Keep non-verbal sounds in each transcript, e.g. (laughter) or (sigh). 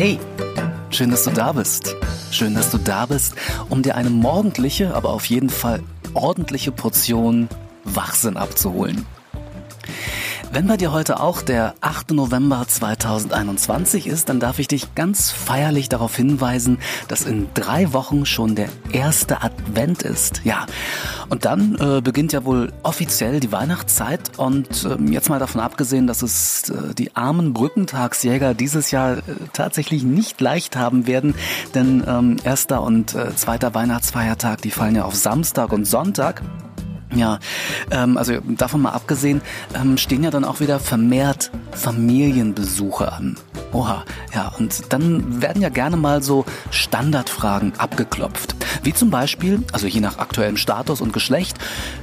Hey, schön, dass du da bist. Schön, dass du da bist, um dir eine morgendliche, aber auf jeden Fall ordentliche Portion Wachsinn abzuholen. Wenn bei dir heute auch der 8. November 2021 ist, dann darf ich dich ganz feierlich darauf hinweisen, dass in drei Wochen schon der erste Advent ist. Ja, und dann äh, beginnt ja wohl offiziell die Weihnachtszeit und äh, jetzt mal davon abgesehen, dass es äh, die armen Brückentagsjäger dieses Jahr äh, tatsächlich nicht leicht haben werden, denn ähm, erster und äh, zweiter Weihnachtsfeiertag, die fallen ja auf Samstag und Sonntag. Ja, ähm, also davon mal abgesehen, ähm, stehen ja dann auch wieder vermehrt Familienbesuche an. Oha, ja, und dann werden ja gerne mal so Standardfragen abgeklopft. Wie zum Beispiel, also je nach aktuellem Status und Geschlecht,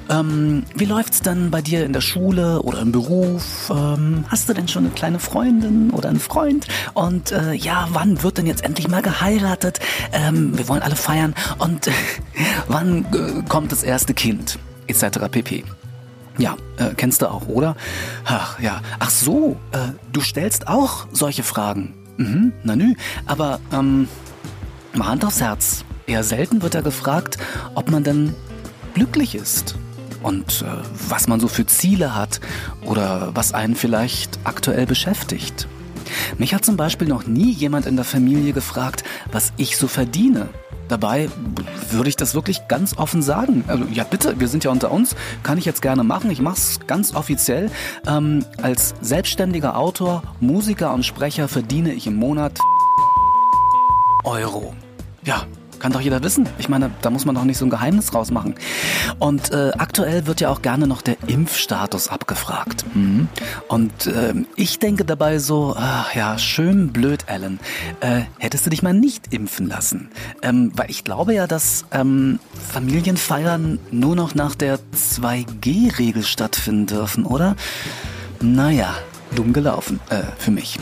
ähm, wie läuft's denn bei dir in der Schule oder im Beruf? Ähm, hast du denn schon eine kleine Freundin oder einen Freund? Und äh, ja, wann wird denn jetzt endlich mal geheiratet? Ähm, wir wollen alle feiern. Und äh, (laughs) wann äh, kommt das erste Kind? Etc. pp. Ja, äh, kennst du auch, oder? Ach ja, ach so, äh, du stellst auch solche Fragen. Mhm, na nü, aber ähm, mal Hand aufs Herz. Eher selten wird da gefragt, ob man denn glücklich ist und äh, was man so für Ziele hat oder was einen vielleicht aktuell beschäftigt. Mich hat zum Beispiel noch nie jemand in der Familie gefragt, was ich so verdiene. Dabei würde ich das wirklich ganz offen sagen. Also, ja, bitte, wir sind ja unter uns. Kann ich jetzt gerne machen. Ich mache es ganz offiziell. Ähm, als selbstständiger Autor, Musiker und Sprecher verdiene ich im Monat Euro. Ja, kann doch jeder wissen. Ich meine, da muss man doch nicht so ein Geheimnis rausmachen. Und äh, aktuell wird ja auch gerne noch der Impfstatus abgefragt. Mhm. Und äh, ich denke dabei so, ach ja, schön blöd, Alan. Äh, hättest du dich mal nicht impfen lassen? Ähm, weil ich glaube ja, dass ähm, Familienfeiern nur noch nach der 2G-Regel stattfinden dürfen, oder? Naja, dumm gelaufen, äh, für mich.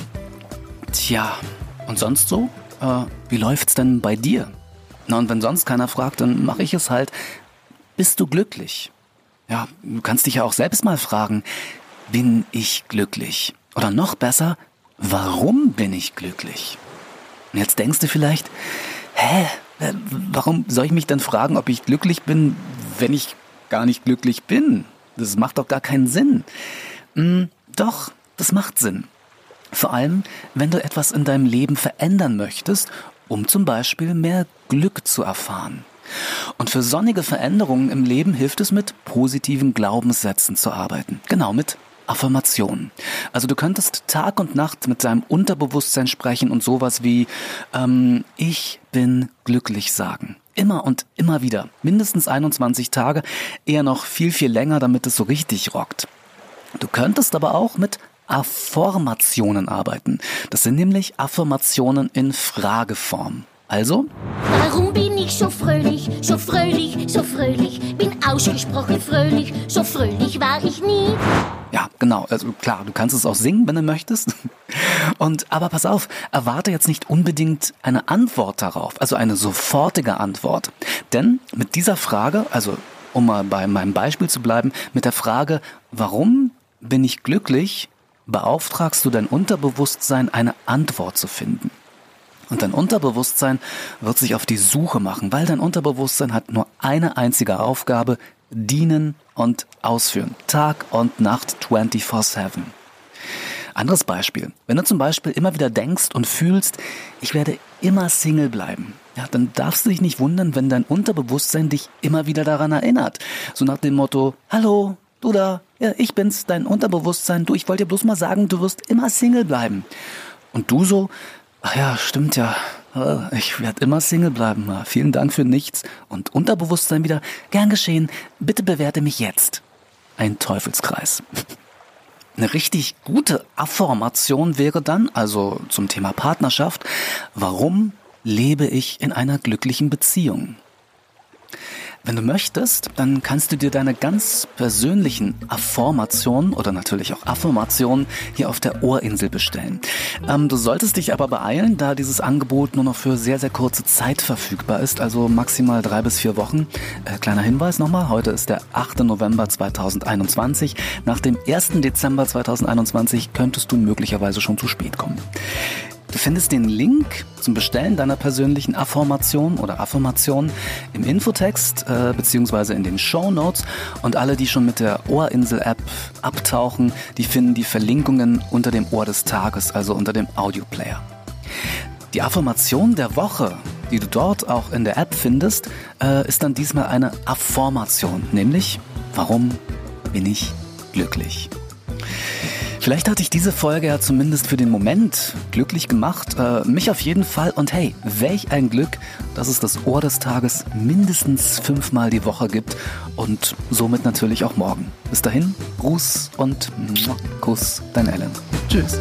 Tja, und sonst so? Äh, wie läuft's denn bei dir? Na, und wenn sonst keiner fragt, dann mache ich es halt. Bist du glücklich? Ja, du kannst dich ja auch selbst mal fragen, bin ich glücklich? Oder noch besser, warum bin ich glücklich? Und jetzt denkst du vielleicht, hä, äh, warum soll ich mich denn fragen, ob ich glücklich bin, wenn ich gar nicht glücklich bin? Das macht doch gar keinen Sinn. Hm, doch, das macht Sinn. Vor allem, wenn du etwas in deinem Leben verändern möchtest um zum Beispiel mehr Glück zu erfahren. Und für sonnige Veränderungen im Leben hilft es mit positiven Glaubenssätzen zu arbeiten. Genau mit Affirmationen. Also du könntest Tag und Nacht mit deinem Unterbewusstsein sprechen und sowas wie ähm, Ich bin glücklich sagen. Immer und immer wieder. Mindestens 21 Tage, eher noch viel, viel länger, damit es so richtig rockt. Du könntest aber auch mit Affirmationen arbeiten. Das sind nämlich Affirmationen in Frageform. Also? Warum bin ich so fröhlich, so fröhlich, so fröhlich? Bin ausgesprochen fröhlich, so fröhlich war ich nie. Ja, genau. Also klar, du kannst es auch singen, wenn du möchtest. (laughs) Und aber pass auf, erwarte jetzt nicht unbedingt eine Antwort darauf, also eine sofortige Antwort. Denn mit dieser Frage, also um mal bei meinem Beispiel zu bleiben, mit der Frage, warum bin ich glücklich, beauftragst du dein Unterbewusstsein, eine Antwort zu finden. Und dein Unterbewusstsein wird sich auf die Suche machen, weil dein Unterbewusstsein hat nur eine einzige Aufgabe, dienen und ausführen. Tag und Nacht 24-7. Anderes Beispiel. Wenn du zum Beispiel immer wieder denkst und fühlst, ich werde immer Single bleiben, ja, dann darfst du dich nicht wundern, wenn dein Unterbewusstsein dich immer wieder daran erinnert. So nach dem Motto, hallo, Du da, ja, ich bin's, dein Unterbewusstsein. Du, ich wollte dir bloß mal sagen, du wirst immer Single bleiben. Und du so, ach ja, stimmt ja. Ich werde immer Single bleiben. Vielen Dank für nichts. Und Unterbewusstsein wieder, gern geschehen. Bitte bewerte mich jetzt. Ein Teufelskreis. (laughs) Eine richtig gute Affirmation wäre dann, also zum Thema Partnerschaft, warum lebe ich in einer glücklichen Beziehung? Wenn du möchtest, dann kannst du dir deine ganz persönlichen Affirmationen oder natürlich auch Affirmationen hier auf der Ohrinsel bestellen. Ähm, du solltest dich aber beeilen, da dieses Angebot nur noch für sehr, sehr kurze Zeit verfügbar ist, also maximal drei bis vier Wochen. Äh, kleiner Hinweis nochmal, heute ist der 8. November 2021. Nach dem 1. Dezember 2021 könntest du möglicherweise schon zu spät kommen. Du findest den Link zum Bestellen deiner persönlichen Affirmation oder Affirmation im Infotext äh, beziehungsweise in den Show Notes und alle, die schon mit der Ohrinsel-App abtauchen, die finden die Verlinkungen unter dem Ohr des Tages, also unter dem Audioplayer. Die Affirmation der Woche, die du dort auch in der App findest, äh, ist dann diesmal eine Affirmation, nämlich warum bin ich glücklich? Vielleicht hat dich diese Folge ja zumindest für den Moment glücklich gemacht. Äh, mich auf jeden Fall. Und hey, welch ein Glück, dass es das Ohr des Tages mindestens fünfmal die Woche gibt und somit natürlich auch morgen. Bis dahin, Gruß und Kuss, dein Ellen. Tschüss.